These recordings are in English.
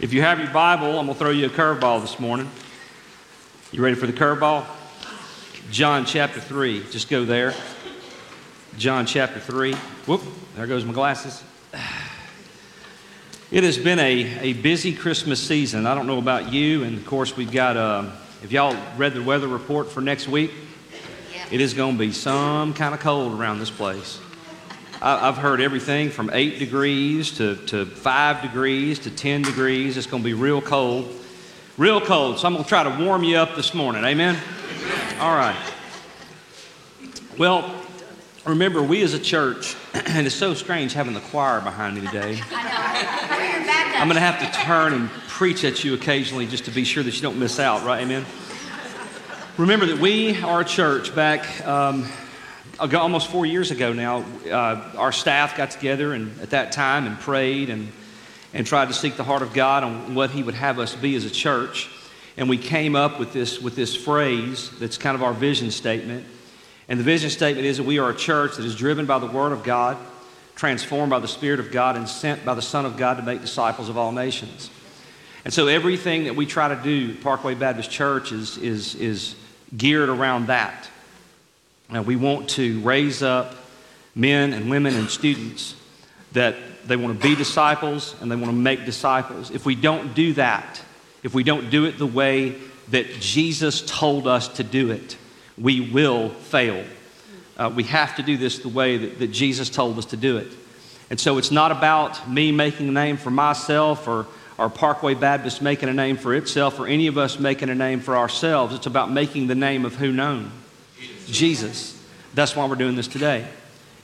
If you have your Bible, I'm going to throw you a curveball this morning. You ready for the curveball? John chapter 3. Just go there. John chapter 3. Whoop, there goes my glasses. It has been a, a busy Christmas season. I don't know about you, and of course, we've got, uh, if y'all read the weather report for next week, it is going to be some kind of cold around this place. I've heard everything from 8 degrees to, to 5 degrees to 10 degrees. It's going to be real cold. Real cold. So I'm going to try to warm you up this morning. Amen? All right. Well, remember, we as a church, and it's so strange having the choir behind me today. I'm going to have to turn and preach at you occasionally just to be sure that you don't miss out, right? Amen? Remember that we are a church back um, almost four years ago now. Uh, our staff got together and at that time and prayed and, and tried to seek the heart of God on what He would have us be as a church. And we came up with this, with this phrase that's kind of our vision statement. And the vision statement is that we are a church that is driven by the Word of God, transformed by the Spirit of God, and sent by the Son of God to make disciples of all nations. And so everything that we try to do, Parkway Baptist Church, is, is, is geared around that. Now, we want to raise up men and women and students that they want to be disciples and they want to make disciples. If we don't do that, if we don't do it the way that Jesus told us to do it, we will fail. Uh, we have to do this the way that, that Jesus told us to do it. And so it's not about me making a name for myself or, or Parkway Baptist making a name for itself or any of us making a name for ourselves. It's about making the name of who known? Jesus. That's why we're doing this today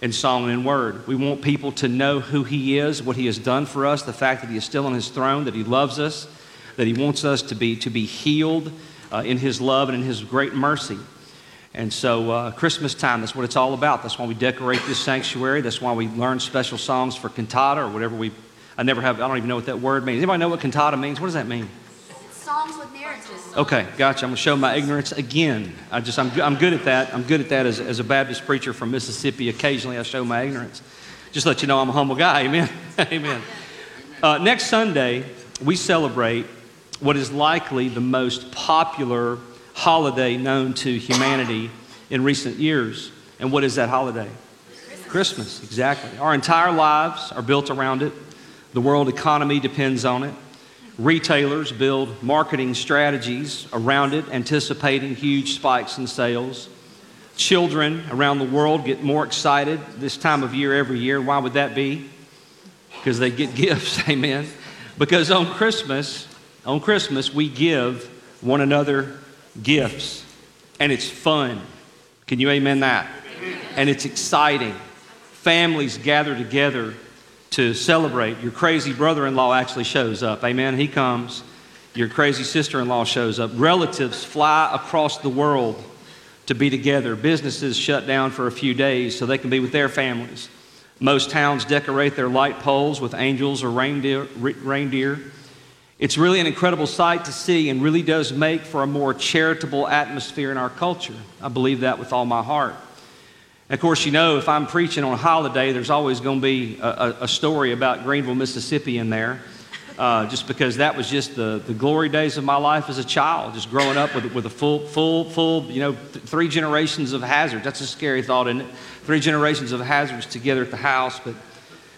in song and in word. We want people to know who He is, what He has done for us, the fact that He is still on His throne, that He loves us, that He wants us to be, to be healed uh, in His love and in His great mercy. And so, uh, Christmas time, that's what it's all about. That's why we decorate this sanctuary. That's why we learn special songs for cantata or whatever we. I never have, I don't even know what that word means. Anybody know what cantata means? What does that mean? Songs with narratives. Okay, gotcha. I'm to show my ignorance again. I just, I'm, I'm good at that. I'm good at that as, as a Baptist preacher from Mississippi. Occasionally I show my ignorance. Just let you know I'm a humble guy. Amen. Amen. Uh, next Sunday, we celebrate what is likely the most popular holiday known to humanity in recent years. And what is that holiday? Christmas. Christmas, exactly. Our entire lives are built around it. The world economy depends on it. Retailers build marketing strategies around it, anticipating huge spikes in sales. Children around the world get more excited this time of year every year. Why would that be? Because they get gifts, amen. Because on Christmas, on Christmas, we give one another gifts, and it's fun. Can you amen that? And it's exciting. Families gather together to celebrate. Your crazy brother in law actually shows up. Amen. He comes. Your crazy sister in law shows up. Relatives fly across the world to be together. Businesses shut down for a few days so they can be with their families. Most towns decorate their light poles with angels or reindeer. reindeer. It's really an incredible sight to see and really does make for a more charitable atmosphere in our culture. I believe that with all my heart. Of course, you know, if I'm preaching on a holiday, there's always going to be a, a, story about Greenville, Mississippi in there. Uh, just because that was just the, the glory days of my life as a child, just growing up with, with a full, full, full, you know, th- three generations of hazards. That's a scary thought, isn't it? Three generations of hazards together at the house. But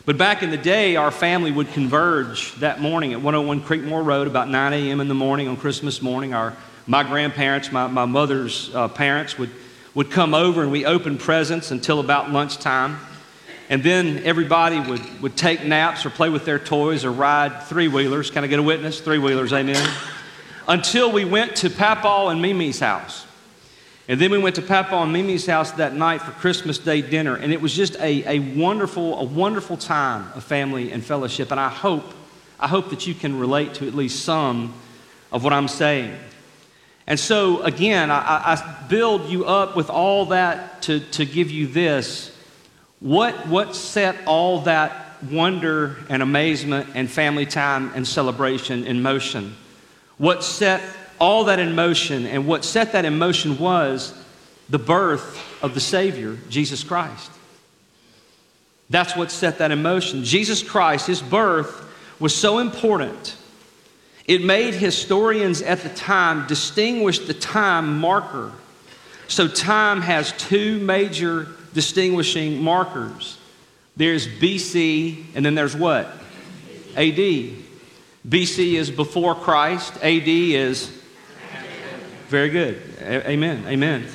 but back in the day, our family would converge that morning at 101 Creekmore Road about 9 a.m. in the morning on Christmas morning. Our, my grandparents, my, my mother's uh, parents would, would come over and we opened presents until about lunchtime. And then everybody would, would take naps or play with their toys or ride three wheelers. Can I get a witness? Three wheelers, amen. Until we went to Papaw and Mimi's house. And then we went to Papa and Mimi's house that night for Christmas Day dinner. And it was just a, a wonderful, a wonderful time of family and fellowship. And I hope, I hope that you can relate to at least some of what I'm saying. And so, again, I, I build you up with all that to, to give you this. What, what set all that wonder and amazement and family time and celebration in motion? What set all that in motion. And what set that in motion was the birth of the Savior, Jesus Christ. That's what set that in motion. Jesus Christ, his birth was so important It made historians at the time distinguish the time marker. So, time has two major distinguishing markers there's BC, and then there's what? AD. BC is before Christ, AD is very good. Amen. Amen.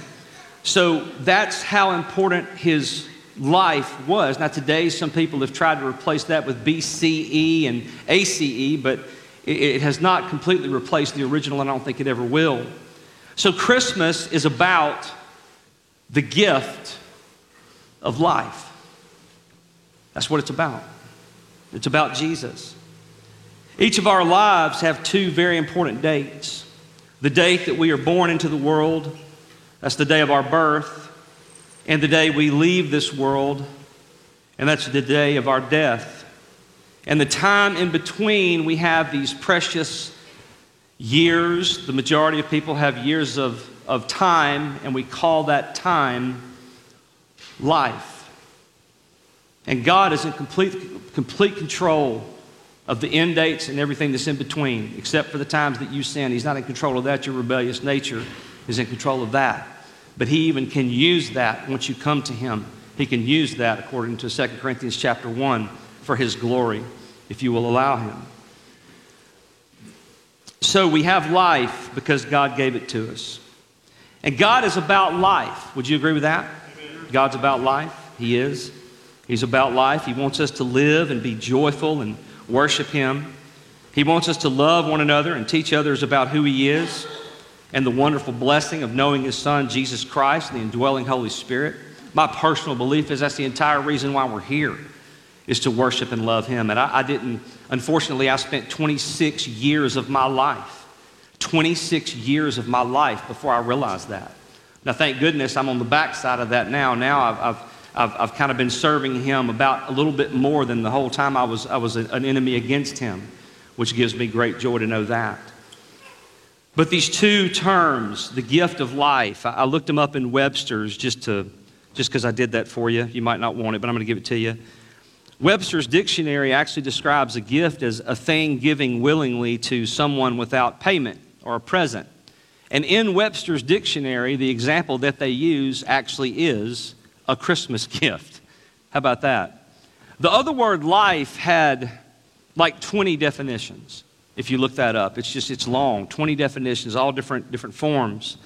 So that's how important his life was. Now, today, some people have tried to replace that with BCE and ACE, but it has not completely replaced the original, and I don't think it ever will. So, Christmas is about the gift of life. That's what it's about. It's about Jesus. Each of our lives have two very important dates. The date that we are born into the world, that's the day of our birth, and the day we leave this world, and that's the day of our death. And the time in between, we have these precious years. The majority of people have years of, of time, and we call that time life. And God is in complete, complete control of the end dates and everything that's in between, except for the times that you sin. He's not in control of that. Your rebellious nature is in control of that. But he even can use that once you come to him. He can use that, according to 2 Corinthians chapter 1, for his glory, if you will allow him. So we have life because God gave it to us. And God is about life. Would you agree with that? God's about life. He is. He's about life. He wants us to live and be joyful and worship Him. He wants us to love one another and teach others about who He is and the wonderful blessing of knowing His Son, Jesus Christ, and the indwelling Holy Spirit. My personal belief is that's the entire reason why we're here, is to worship and love Him. And I, I didn't, unfortunately, I spent 26 years of my life, 26 years of my life before I realized that. Now, thank goodness I'm on the backside of that now. Now I've, I've I've, I've kind of been serving him about a little bit more than the whole time I was, I was an enemy against him, which gives me great joy to know that. But these two terms, the gift of life, I, I looked them up in Webster's just to just because I did that for you. You might not want it, but I'm going to give it to you. Webster's dictionary actually describes a gift as a thing giving willingly to someone without payment or a present. And in Webster's dictionary, the example that they use actually is a Christmas gift. How about that? The other word life had like 20 definitions. If you look that up, it's just, it's long, 20 definitions, all different, different forms.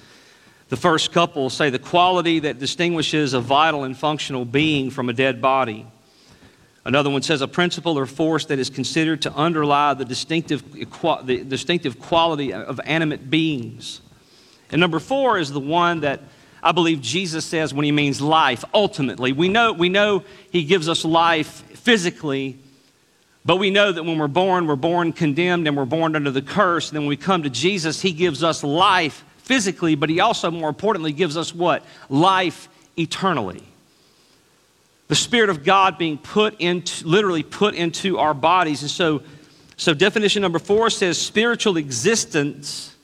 The first couple say the quality that distinguishes a vital and functional being from a dead body. Another one says a principle or force that is considered to underlie the distinctive, the distinctive quality of animate beings. And number four is the one that I believe Jesus says when he means life, ultimately. We know, we know he gives us life physically, but we know that when we're born, we're born condemned and we're born under the curse. And then when we come to Jesus, he gives us life physically, but he also, more importantly, gives us what? Life eternally. The Spirit of God being put into, literally put into our bodies. And so, so definition number four says spiritual existence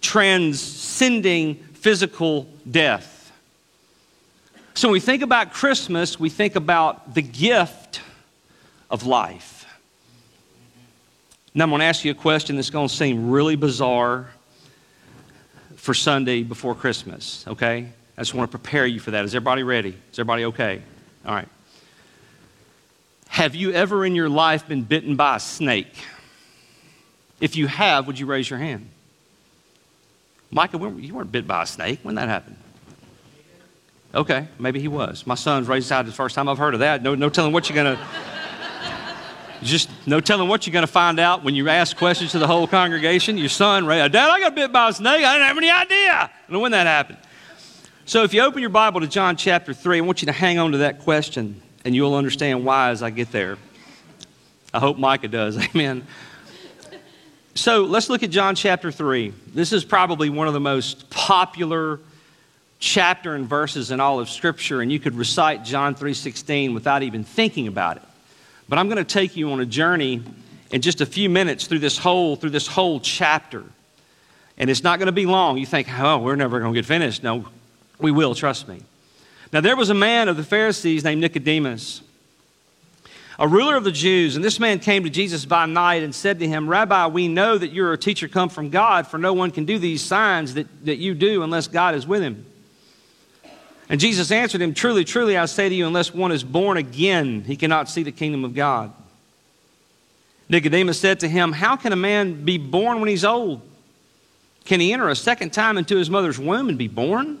transcending physical death. So when we think about Christmas, we think about the gift of life. Now I'm going to ask you a question that's going to seem really bizarre for Sunday before Christmas, okay? I just want to prepare you for that. Is everybody ready? Is everybody okay? All right. Have you ever in your life been bitten by a snake? If you have, would you raise your hand? Micah, you weren't bit by a snake. When that happened? Okay, maybe he was. My son's raised his the first time I've heard of that. No, no telling what you're to. Just no telling what you're to find out when you ask questions to the whole congregation. Your son, Dad, I got bit by a snake. I didn't have any idea. I don't know when that happened. So if you open your Bible to John chapter 3, I want you to hang on to that question, and you'll understand why as I get there. I hope Micah does. Amen. So let's look at John chapter 3. This is probably one of the most popular chapter and verses in all of scripture and you could recite John 3:16 without even thinking about it. But I'm going to take you on a journey in just a few minutes through this whole through this whole chapter. And it's not going to be long. You think, "Oh, we're never going to get finished." No, we will, trust me. Now there was a man of the Pharisees named Nicodemus a ruler of the Jews. And this man came to Jesus by night and said to him, Rabbi, we know that you're a teacher come from God, for no one can do these signs that, that you do unless God is with him. And Jesus answered him, Truly, truly, I say to you, unless one is born again, he cannot see the kingdom of God. Nicodemus said to him, How can a man be born when he's old? Can he enter a second time into his mother's womb and be born?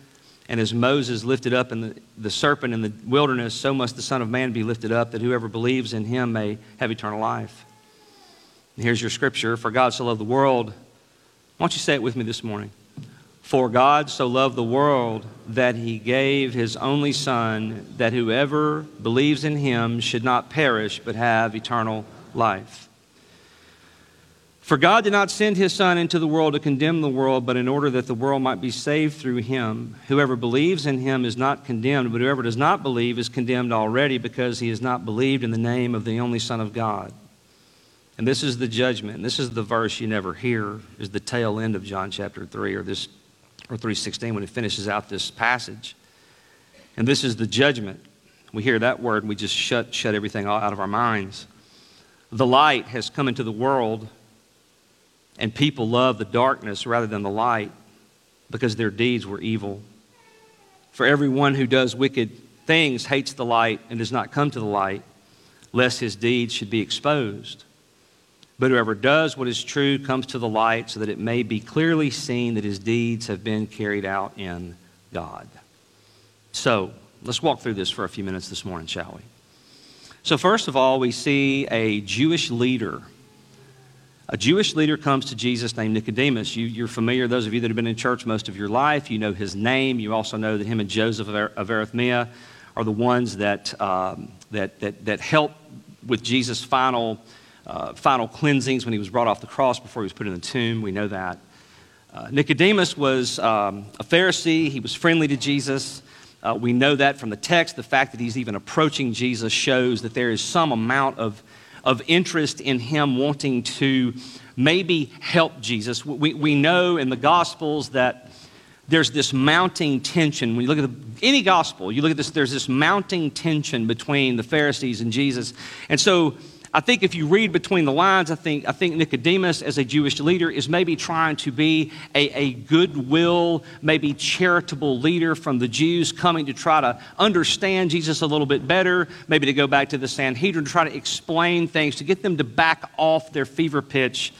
And as Moses lifted up in the, the serpent in the wilderness, so must the Son of Man be lifted up, that whoever believes in him may have eternal life. And here's your scripture For God so loved the world. Why don't you say it with me this morning? For God so loved the world that he gave his only Son, that whoever believes in him should not perish but have eternal life. For God did not send his Son into the world to condemn the world, but in order that the world might be saved through him. Whoever believes in him is not condemned, but whoever does not believe is condemned already because he has not believed in the name of the only Son of God. And this is the judgment. This is the verse you never hear, is the tail end of John chapter 3 or this or 316 when it finishes out this passage. And this is the judgment. We hear that word and we just shut shut everything out of our minds. The light has come into the world and people love the darkness rather than the light because their deeds were evil. For everyone who does wicked things hates the light and does not come to the light, lest his deeds should be exposed. But whoever does what is true comes to the light so that it may be clearly seen that his deeds have been carried out in God. So, let's walk through this for a few minutes this morning, shall we? So, first of all, we see a Jewish leader a Jewish leader comes to Jesus named Nicodemus. You, are familiar, those of you that have been in church most of your life, you know his name. You also know that him and Joseph of Arimathea are the ones that, um, that, that, that help with Jesus' final, uh, final cleansings when he was brought off the cross before he was put in the tomb. We know that. Uh, Nicodemus was um, a Pharisee, he was friendly to Jesus. Uh, we know that from the text. The fact that he's even approaching Jesus shows that there is some amount of of interest in him wanting to maybe help Jesus. We, we know in the Gospels that there's this mounting tension. When you look at the, any gospel, you look at this, there's this mounting tension between the Pharisees and Jesus. And so I think if you read between the lines, I think, I think Nicodemus, as a Jewish leader, is maybe trying to be a, a goodwill, maybe charitable leader from the Jews coming to try to understand Jesus a little bit better, maybe to go back to the Sanhedrin, try to explain things, to get them to back off their fever pitch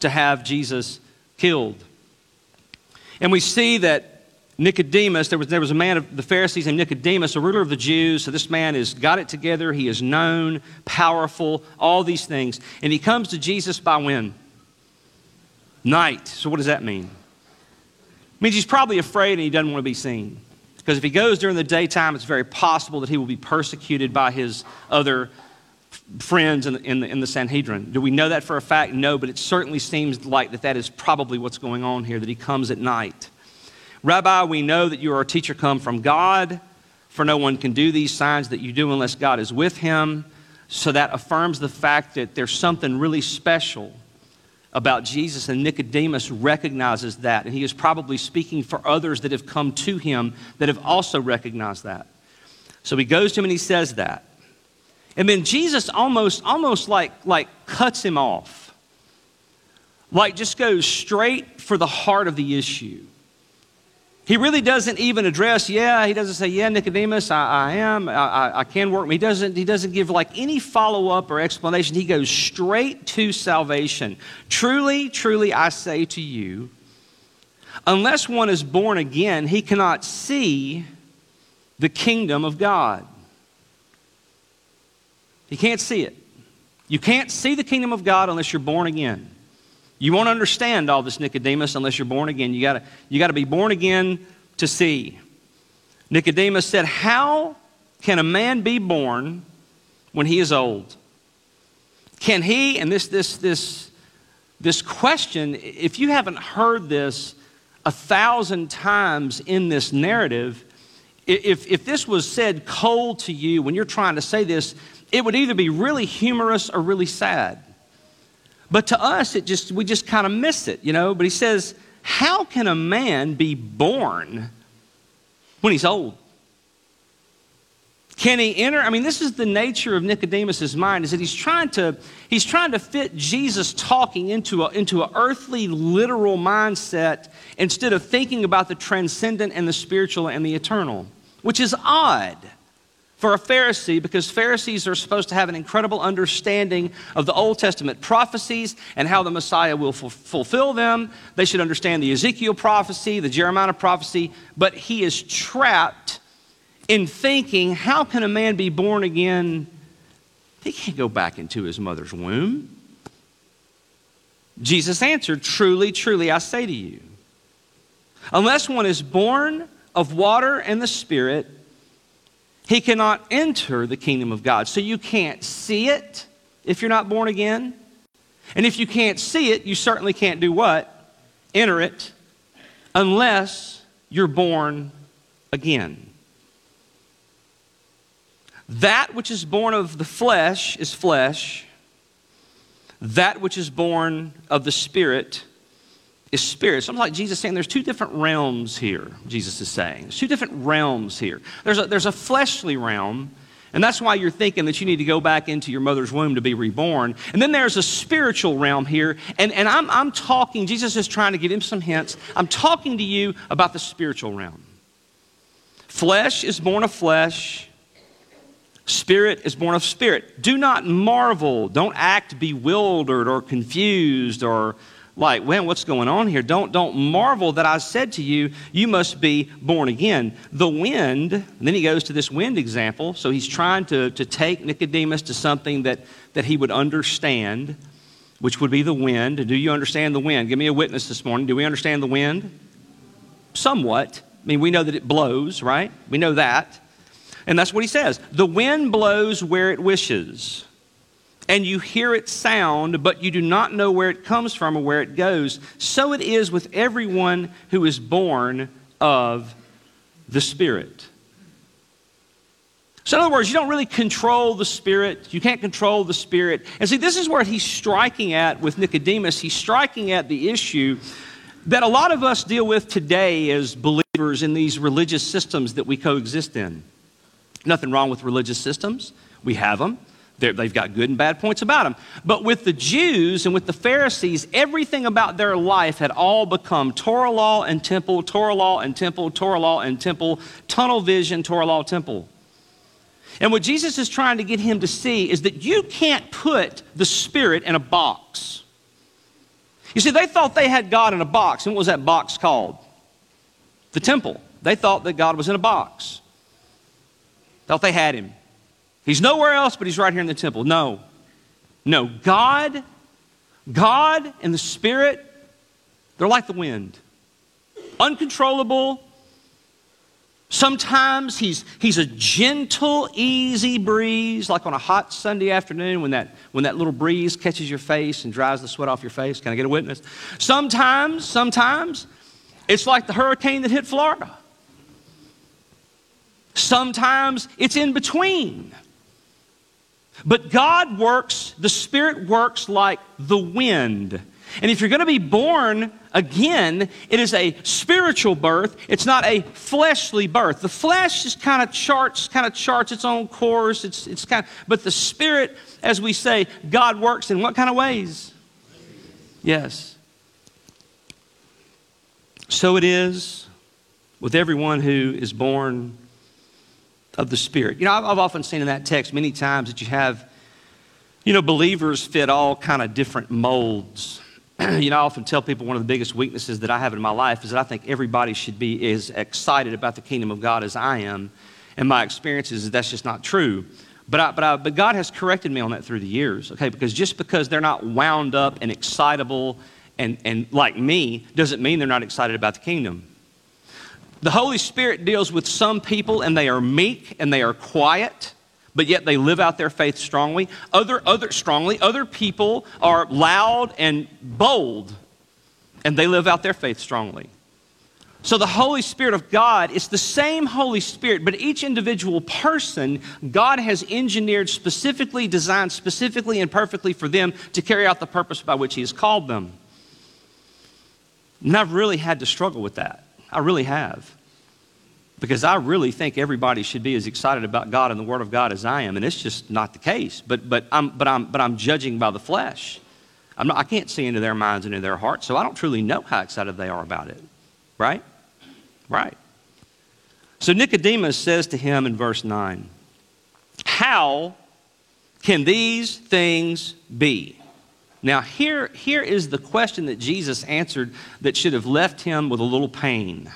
to have Jesus killed. And we see that Nicodemus, there was, there was a man of the Pharisees named Nicodemus, a ruler of the Jews. So this man has got it together. He is known, powerful, all these things. And he comes to Jesus by when? Night. So what does that mean? It means he's probably afraid and he doesn't want to be seen. Because if he goes during the daytime, it's very possible that he will be persecuted by his other friends in in, the, in the, Sanhedrin. Do we know that for a fact? No, but it certainly seems like that that is probably what's going on here, that he comes at night. Rabbi, we know that you are a teacher come from God, for no one can do these signs that you do unless God is with him. So that affirms the fact that there's something really special about Jesus, and Nicodemus recognizes that. And he is probably speaking for others that have come to him that have also recognized that. So he goes to him and he says that. And then Jesus almost, almost like, like cuts him off. Like just goes straight for the heart of the issue. He really doesn't even address, yeah, he doesn't say, yeah, Nicodemus, I, I am, I, I, can work. He doesn't, he doesn't give like any follow up or explanation. He goes straight to salvation. Truly, truly, I say to you, unless one is born again, he cannot see the kingdom of God. He can't see it. You can't see the kingdom of God unless you're born again. You won't understand all this, Nicodemus, unless you're born again. You gotta, you gotta be born again to see. Nicodemus said, How can a man be born when he is old? Can he, and this, this, this, this question, if you haven't heard this a thousand times in this narrative, if, if this was said cold to you when you're trying to say this, it would either be really humorous or really sad. But to us, it just we just kind of miss it, you know. But he says, How can a man be born when he's old? Can he enter? I mean, this is the nature of Nicodemus's mind, is that he's trying to, he's trying to fit Jesus talking into an into a earthly, literal mindset instead of thinking about the transcendent and the spiritual and the eternal, which is odd for a Pharisee because Pharisees are supposed to have an incredible understanding of the Old Testament prophecies and how the Messiah will f- fulfill them. They should understand the Ezekiel prophecy, the Jeremiah prophecy, but he is trapped in thinking, how can a man be born again? He can't go back into his mother's womb. Jesus answered, Truly, truly, I say to you, unless one is born of water and the Spirit, he cannot enter the kingdom of God. So you can't see it if you're not born again. And if you can't see it, you certainly can't do what? Enter it unless you're born again. That which is born of the flesh is flesh. That which is born of the Spirit is spirit. Something like Jesus saying there's two different realms here, Jesus is saying. There's two different realms here. There's a, there's a fleshly realm, and that's why you're thinking that you need to go back into your mother's womb to be reborn. And then there's a spiritual realm here, and, and I'm, I'm talking, Jesus is trying to give him some hints. I'm talking to you about the spiritual realm. Flesh is born of flesh, Spirit is born of spirit. Do not marvel. Don't act bewildered or confused or like, well, what's going on here? Don't, don't marvel that I said to you, you must be born again. The wind, and then he goes to this wind example. So he's trying to, to take Nicodemus to something that, that he would understand, which would be the wind. Do you understand the wind? Give me a witness this morning. Do we understand the wind? Somewhat. I mean, we know that it blows, right? We know that. And that's what he says The wind blows where it wishes, and you hear its sound, but you do not know where it comes from or where it goes. So it is with everyone who is born of the Spirit. So, in other words, you don't really control the Spirit. You can't control the Spirit. And see, this is where he's striking at with Nicodemus. He's striking at the issue that a lot of us deal with today as believers in these religious systems that we coexist in. Nothing wrong with religious systems. We have them. They have got good and bad points about them. But with the Jews and with the Pharisees, everything about their life had all become Torah law and temple, Torah law and temple, Torah law and temple, tunnel vision, Torah law, temple. And what Jesus is trying to get him to see is that you can't put the Spirit in a box. You see, they thought they had God in a box. And what was that box called? The temple. They thought that God was in a box. Thought they had him. He's nowhere else, but he's right here in the temple. No. No. God, God and the Spirit, they're like the wind. Uncontrollable. Sometimes he's, he's a gentle, easy breeze, like on a hot Sunday afternoon when that, when that little breeze catches your face and dries the sweat off your face. Can I get a witness? Sometimes, sometimes, it's like the hurricane that hit Florida. Sometimes it's in between. But God works, the Spirit works like the wind. And if you're going to be born again, it is a spiritual birth. It's not a fleshly birth. The flesh just kind of charts, kind of charts its own course. It's, it's kind of, but the spirit, as we say, God works in what kind of ways? Yes. So it is with everyone who is born of the Spirit. You know, I've, I've often seen in that text many times that you have, you know, believers fit all kind of different molds. you know, I often tell people one of the biggest weaknesses that I have in my life is that I think everybody should be as excited about the kingdom of God as I am. And my experience is that that's just not true. But, I, but, I, but God has corrected me on that through the years, okay? Because just because they're not wound up and excitable and, and like me doesn't mean they're not excited about the kingdom. The Holy Spirit deals with some people and they are meek and they are quiet but yet they live out their faith strongly. Other, other, strongly. Other people are loud and bold, and they live out their faith strongly. So the Holy Spirit of God is the same Holy Spirit, but each individual person, God has engineered specifically, designed specifically and perfectly for them to carry out the purpose by which He has called them. And I've really had to struggle with that. I really have because I really think everybody should be as excited about God and the Word of God as I am, and it's just not the case. But, but, I'm, but, I'm, but I'm judging by the flesh. Not, I can't see into their minds and into their hearts, so I don't truly know how excited they are about it. Right? Right. So Nicodemus says to him in verse 9, How can these things be? Now, here, here is the question that Jesus answered that should have left him with a little pain.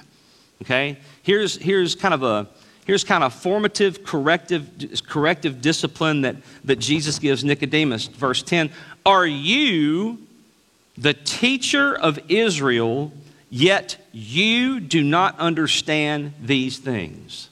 Okay? Here's, here's kind of a here's kind of formative corrective, corrective discipline that, that Jesus gives Nicodemus. Verse 10 Are you the teacher of Israel, yet you do not understand these things?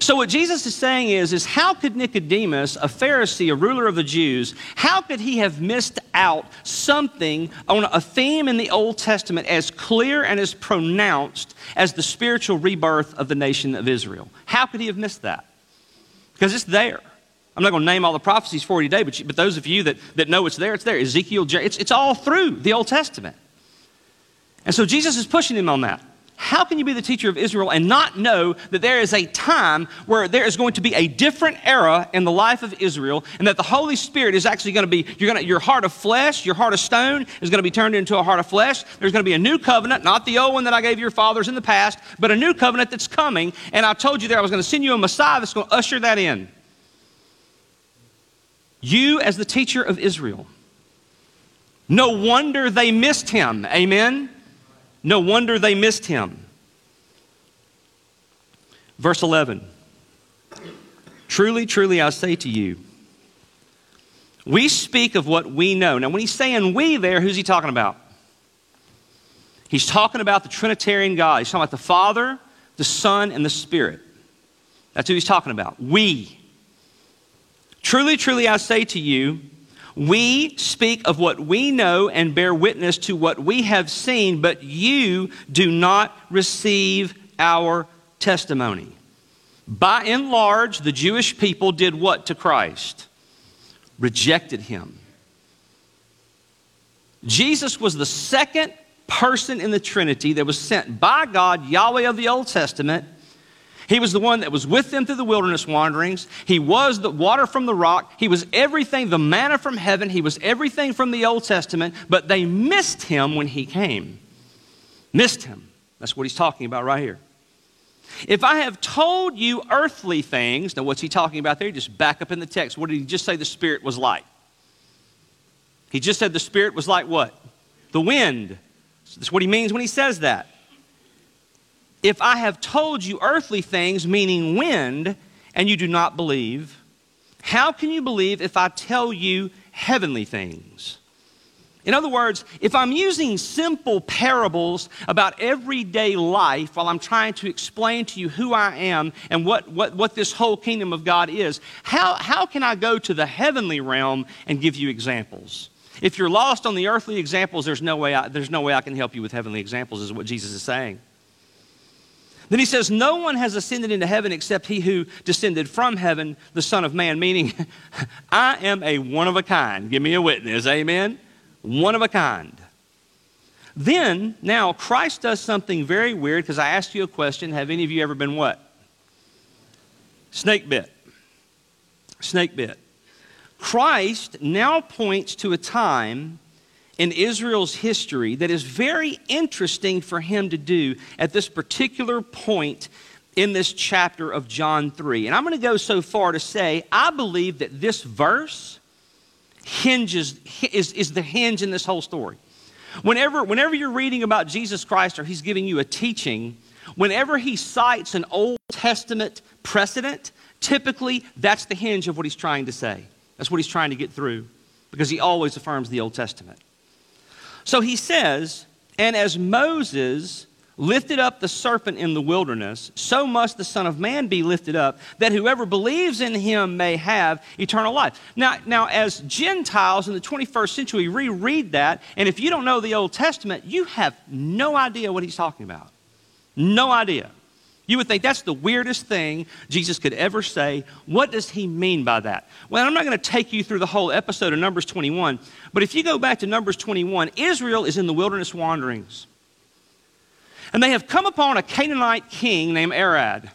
So what Jesus is saying is, is how could Nicodemus, a Pharisee, a ruler of the Jews, how could he have missed out something on a theme in the Old Testament as clear and as pronounced as the spiritual rebirth of the nation of Israel? How could he have missed that? Because it's there. I'm not going to name all the prophecies for you today, but, you, but those of you that, that know it's there, it's there. Ezekiel, it's, it's all through the Old Testament. And so Jesus is pushing him on that. How can you be the teacher of Israel and not know that there is a time where there is going to be a different era in the life of Israel and that the Holy Spirit is actually going to be, going to, your heart of flesh, your heart of stone is going to be turned into a heart of flesh. There's going to be a new covenant, not the old one that I gave your fathers in the past, but a new covenant that's coming. And I told you there I was going to send you a Messiah that's going to usher that in. You, as the teacher of Israel, no wonder they missed him. Amen. No wonder they missed him. Verse 11 Truly, truly, I say to you, we speak of what we know. Now, when he's saying we there, who's he talking about? He's talking about the Trinitarian God. He's talking about the Father, the Son, and the Spirit. That's who he's talking about. We. Truly, truly, I say to you, we speak of what we know and bear witness to what we have seen, but you do not receive our testimony. By and large, the Jewish people did what to Christ? Rejected him. Jesus was the second person in the Trinity that was sent by God, Yahweh of the Old Testament, he was the one that was with them through the wilderness wanderings. He was the water from the rock. He was everything, the manna from heaven. He was everything from the Old Testament, but they missed him when he came. Missed him. That's what he's talking about right here. If I have told you earthly things, now what's he talking about there? Just back up in the text. What did he just say the Spirit was like? He just said the Spirit was like what? The wind. That's what he means when he says that. If I have told you earthly things, meaning wind, and you do not believe, how can you believe if I tell you heavenly things? In other words, if I'm using simple parables about everyday life while I'm trying to explain to you who I am and what, what, what this whole kingdom of God is, how, how can I go to the heavenly realm and give you examples? If you're lost on the earthly examples, there's no way I, there's no way I can help you with heavenly examples, is what Jesus is saying. Then he says, No one has ascended into heaven except he who descended from heaven, the Son of Man, meaning, I am a one of a kind. Give me a witness. Amen? One of a kind. Then, now, Christ does something very weird because I asked you a question. Have any of you ever been what? Snake bit. Snake bit. Christ now points to a time in Israel's history that is very interesting for him to do at this particular point in this chapter of John 3. And I'm going to go so far to say, I believe that this verse, hinges, is, is the hinge in this whole story. Whenever, whenever you're reading about Jesus Christ or he's giving you a teaching, whenever he cites an Old Testament precedent, typically that's the hinge of what he's trying to say. That's what he's trying to get through because he always affirms the Old Testament. So he says, And as Moses lifted up the serpent in the wilderness, so must the Son of Man be lifted up, that whoever believes in him may have eternal life. Now, now as Gentiles in the 21st century reread that, and if you don't know the Old Testament, you have no idea what he's talking about. No idea. You would think that's the weirdest thing Jesus could ever say. What does he mean by that? Well, I'm not going to take you through the whole episode of Numbers 21, but if you go back to Numbers 21, Israel is in the wilderness wanderings. And they have come upon a Canaanite king named Arad.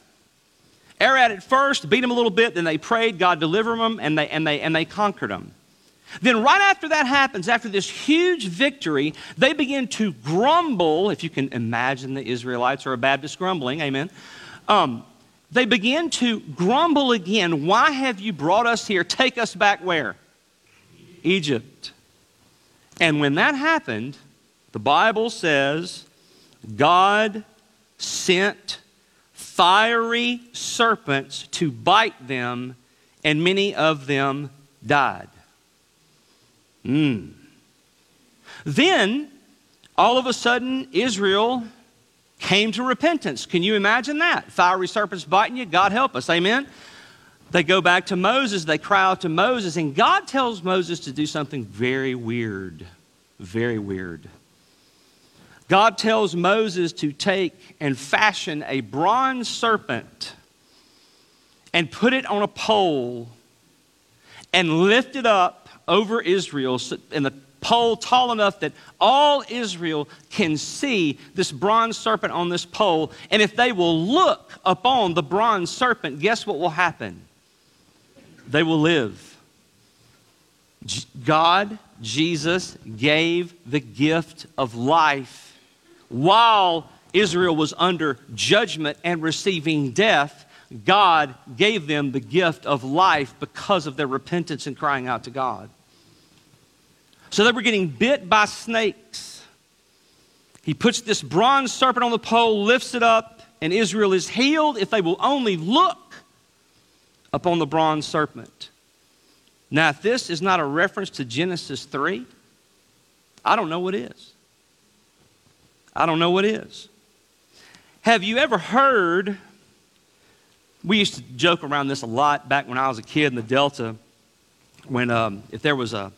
Arad at first beat him a little bit, then they prayed, God delivered them, and they, and they, and they conquered them. Then, right after that happens, after this huge victory, they begin to grumble. If you can imagine the Israelites or a Baptist grumbling, amen. Um, they begin to grumble again. Why have you brought us here? Take us back where? Egypt. And when that happened, the Bible says God sent fiery serpents to bite them, and many of them died. Mm. Then, all of a sudden, Israel came to repentance. Can you imagine that? Fiery serpents biting you, God help us. Amen? They go back to Moses, they cry out to Moses, and God tells Moses to do something very weird. Very weird. God tells Moses to take and fashion a bronze serpent and put it on a pole and lift it up over Israel and the pole tall enough that all Israel can see this bronze serpent on this pole. And if they will look upon the bronze serpent, guess what will happen? They will live. God, Jesus, gave the gift of life while Israel was under judgment and receiving death. God gave them the gift of life because of their repentance and crying out to God. So they were getting bit by snakes. He puts this bronze serpent on the pole, lifts it up, and Israel is healed if they will only look upon the bronze serpent. Now, if this is not a reference to Genesis 3, I don't know what is. I don't know what is. Have you ever heard we used to joke around this a lot back when I was a kid in the Delta. When um, if there was a,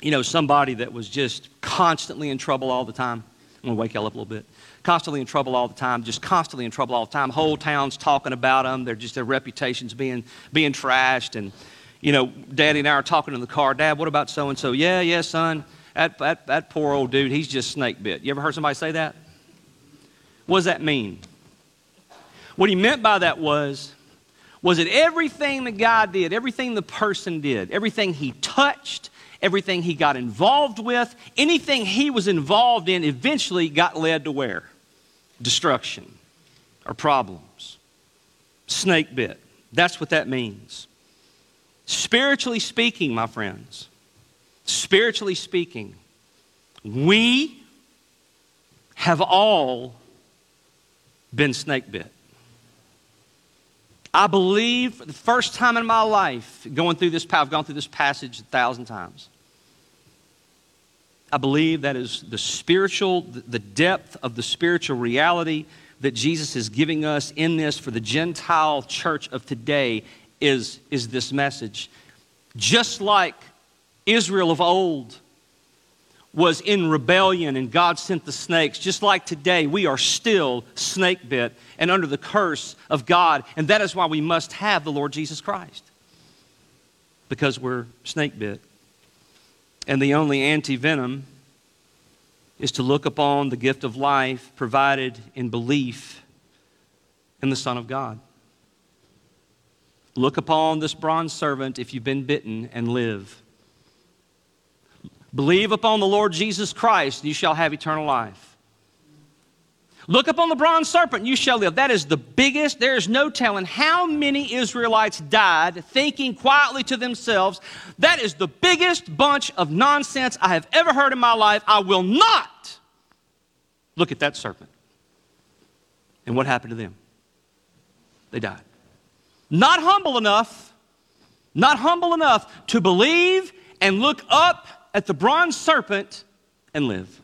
you know, somebody that was just constantly in trouble all the time. I'm gonna wake y'all up a little bit. Constantly in trouble all the time, just constantly in trouble all the time. Whole town's talking about them. They're just their reputations being being trashed. And you know, Daddy and I are talking in the car. Dad, what about so and so? Yeah, yeah, son. That, that, that poor old dude, he's just snake bit. You ever heard somebody say that? What does that mean? What he meant by that was, was that everything that God did, everything the person did, everything he touched, everything he got involved with, anything he was involved in eventually got led to where? Destruction or problems. Snake bit. That's what that means. Spiritually speaking, my friends, spiritually speaking, we have all been snake bit. I believe for the first time in my life going through this, I've gone through this passage a thousand times. I believe that is the spiritual, the depth of the spiritual reality that Jesus is giving us in this for the Gentile church of today is, is this message. Just like Israel of old was in rebellion and God sent the snakes, just like today, we are still snake bit and under the curse of God. And that is why we must have the Lord Jesus Christ, because we're snake bit. And the only anti venom is to look upon the gift of life provided in belief in the Son of God. Look upon this bronze servant if you've been bitten and live. Believe upon the Lord Jesus Christ, and you shall have eternal life. Look upon the bronze serpent, and you shall live. That is the biggest. There is no telling how many Israelites died thinking quietly to themselves, that is the biggest bunch of nonsense I have ever heard in my life. I will not look at that serpent. And what happened to them? They died. Not humble enough, not humble enough to believe and look up at the bronze serpent and live.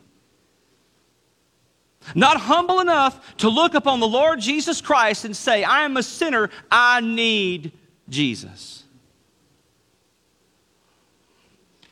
Not humble enough to look upon the Lord Jesus Christ and say, I am a sinner, I need Jesus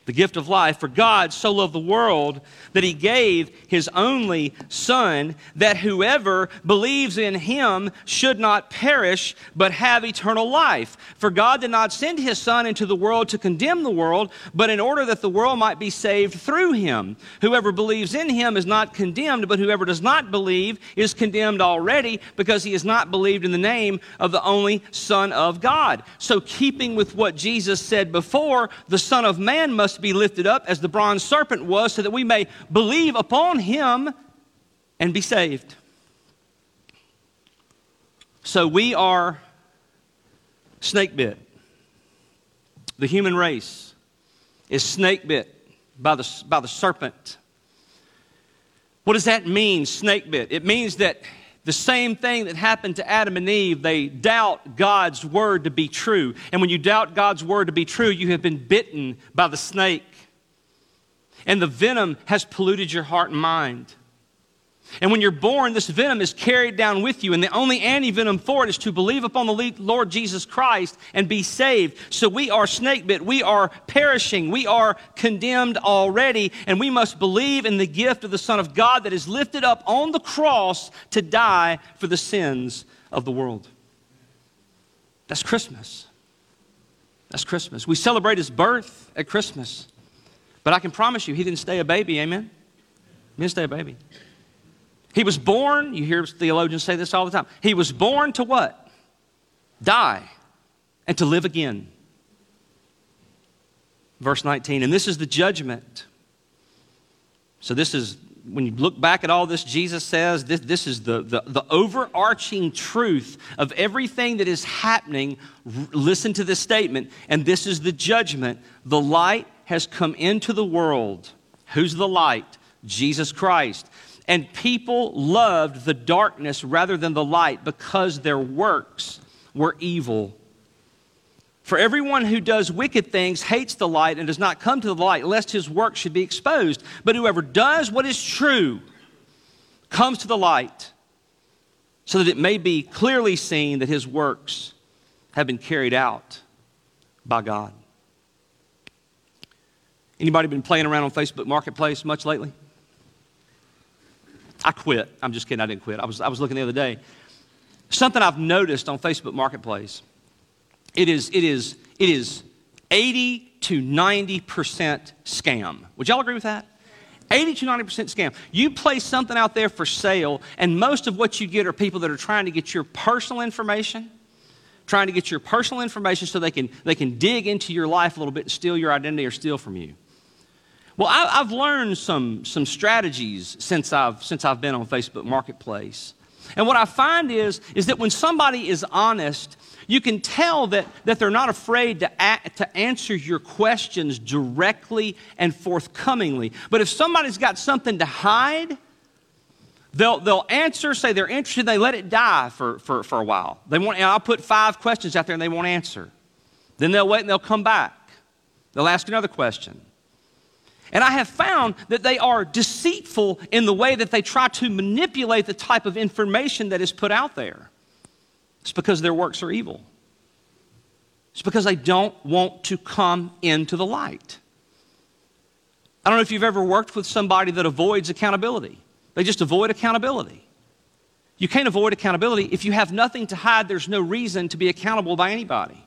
the gift of life. For God so loved the world that he gave his only Son, that whoever believes in him should not perish, but have eternal life. For God did not send his Son into the world to condemn the world, but in order that the world might be saved through him. Whoever believes in him is not condemned, but whoever does not believe is condemned already, because he has not believed in the name of the only Son of God. So, keeping with what Jesus said before, the Son of Man must must be lifted up as the bronze serpent was, so that we may believe upon him and be saved. So we are snake bit. The human race is snake bit by the, by the serpent. What does that mean, snake bit? It means that the same thing that happened to Adam and Eve, they doubt God's word to be true. And when you doubt God's word to be true, you have been bitten by the snake. And the venom has polluted your heart and mind. And when you're born, this venom is carried down with you, and the only antivenom for it is to believe upon the Lord Jesus Christ and be saved. So we are snake bit. We are perishing. We are condemned already, and we must believe in the gift of the Son of God that is lifted up on the cross to die for the sins of the world. That's Christmas. That's Christmas. We celebrate his birth at Christmas. But I can promise you, he didn't stay a baby, amen? He didn't stay a baby. He was born, you hear theologians say this all the time. He was born to what? Die and to live again. Verse 19, and this is the judgment. So, this is, when you look back at all this, Jesus says this, this is the, the, the overarching truth of everything that is happening. listen to this statement, and this is the judgment. The light has come into the world. Who's the light? Jesus Christ. And people loved the darkness rather than the light because their works were evil. For everyone who does wicked things hates the light and does not come to the light, lest his work should be exposed. But whoever does what is true comes to the light, so that it may be clearly seen that his works have been carried out by God. Anybody been playing around on Facebook Marketplace much lately? I quit. I'm just kidding. I didn't quit. I was, I was looking the other day. Something I've noticed on Facebook Marketplace. It is, it is, it is 80 to 90% scam. Would y'all agree with that? 80 to 90% scam. You place something out there for sale, and most of what you get are people that are trying to get your personal information, trying to get your personal information so they can, they can dig into your life a little bit and steal your identity or steal from you. Well, I, have learned some, some strategies since I've, since I've been on Facebook Marketplace. And what I find is, is that when somebody is honest, you can tell that, that they're not afraid to, act, to answer your questions directly and forthcomingly. But if somebody's got something to hide, they'll, they'll answer, say they're interested, they let it die for, for, for a while. They want, I'll put five questions out there and they won't answer. Then they'll wait and they'll come back. They'll ask another question. And I have found that they are deceitful in the way that they try to manipulate the type of information that is put out there. It's because their works are evil. It's because they don't want to come into the light. I don't know if you've ever worked with somebody that avoids accountability. They just avoid accountability. You can't avoid accountability. If you have nothing to hide, there's no reason to be accountable by anybody.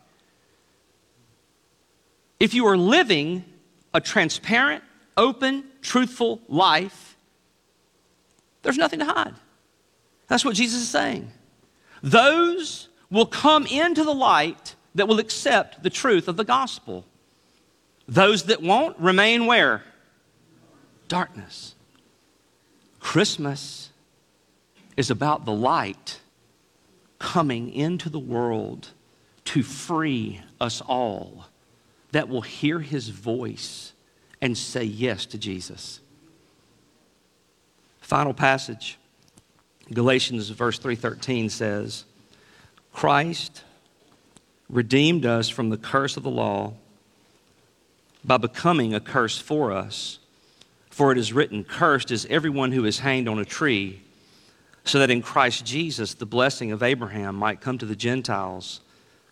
If you are living a transparent, open, truthful life, there's nothing to hide. That's what Jesus is saying. Those will come into the light that will accept the truth of the gospel. Those that won't remain where? Darkness. Christmas is about the light coming into the world to free us all that will hear his voice and say yes to Jesus. Final passage. Galatians verse 3:13 says, Christ redeemed us from the curse of the law by becoming a curse for us. For it is written, Cursed is everyone who is hanged on a tree, so that in Christ Jesus the blessing of Abraham might come to the Gentiles,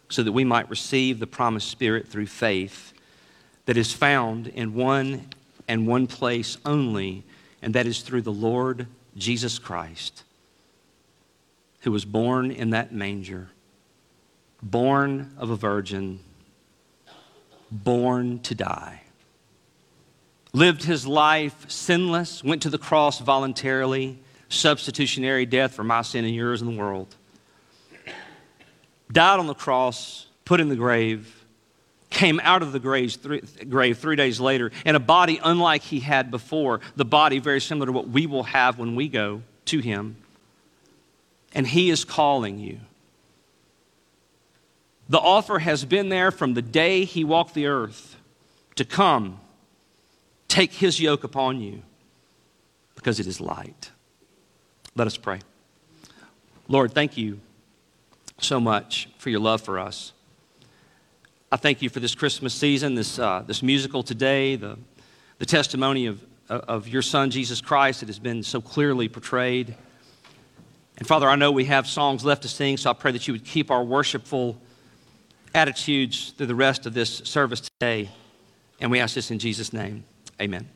so that we might receive the promised Spirit through faith that is found in one and one place only, and that is through the Lord Jesus Christ, who was born in that manger, born of a virgin born to die. Lived his life sinless, went to the cross voluntarily, substitutionary death for my sin and yours in the world. Died on the cross, put in the grave, came out of the grave three, grave three days later in a body unlike he had before, the body very similar to what we will have when we go to him. And he is calling you. The offer has been there from the day he walked the earth to come, take his yoke upon you, because it is light. Let us pray. Lord, thank you so much for your love for us. I thank you for this Christmas season, this, uh, this musical today, the, the testimony of, of your Son, Jesus Christ, that has been so clearly portrayed. And Father, I know we have songs left to sing, so I pray that you would keep our worshipful attitudes through the rest of this service today. And we ask this in Jesus' name. Amen.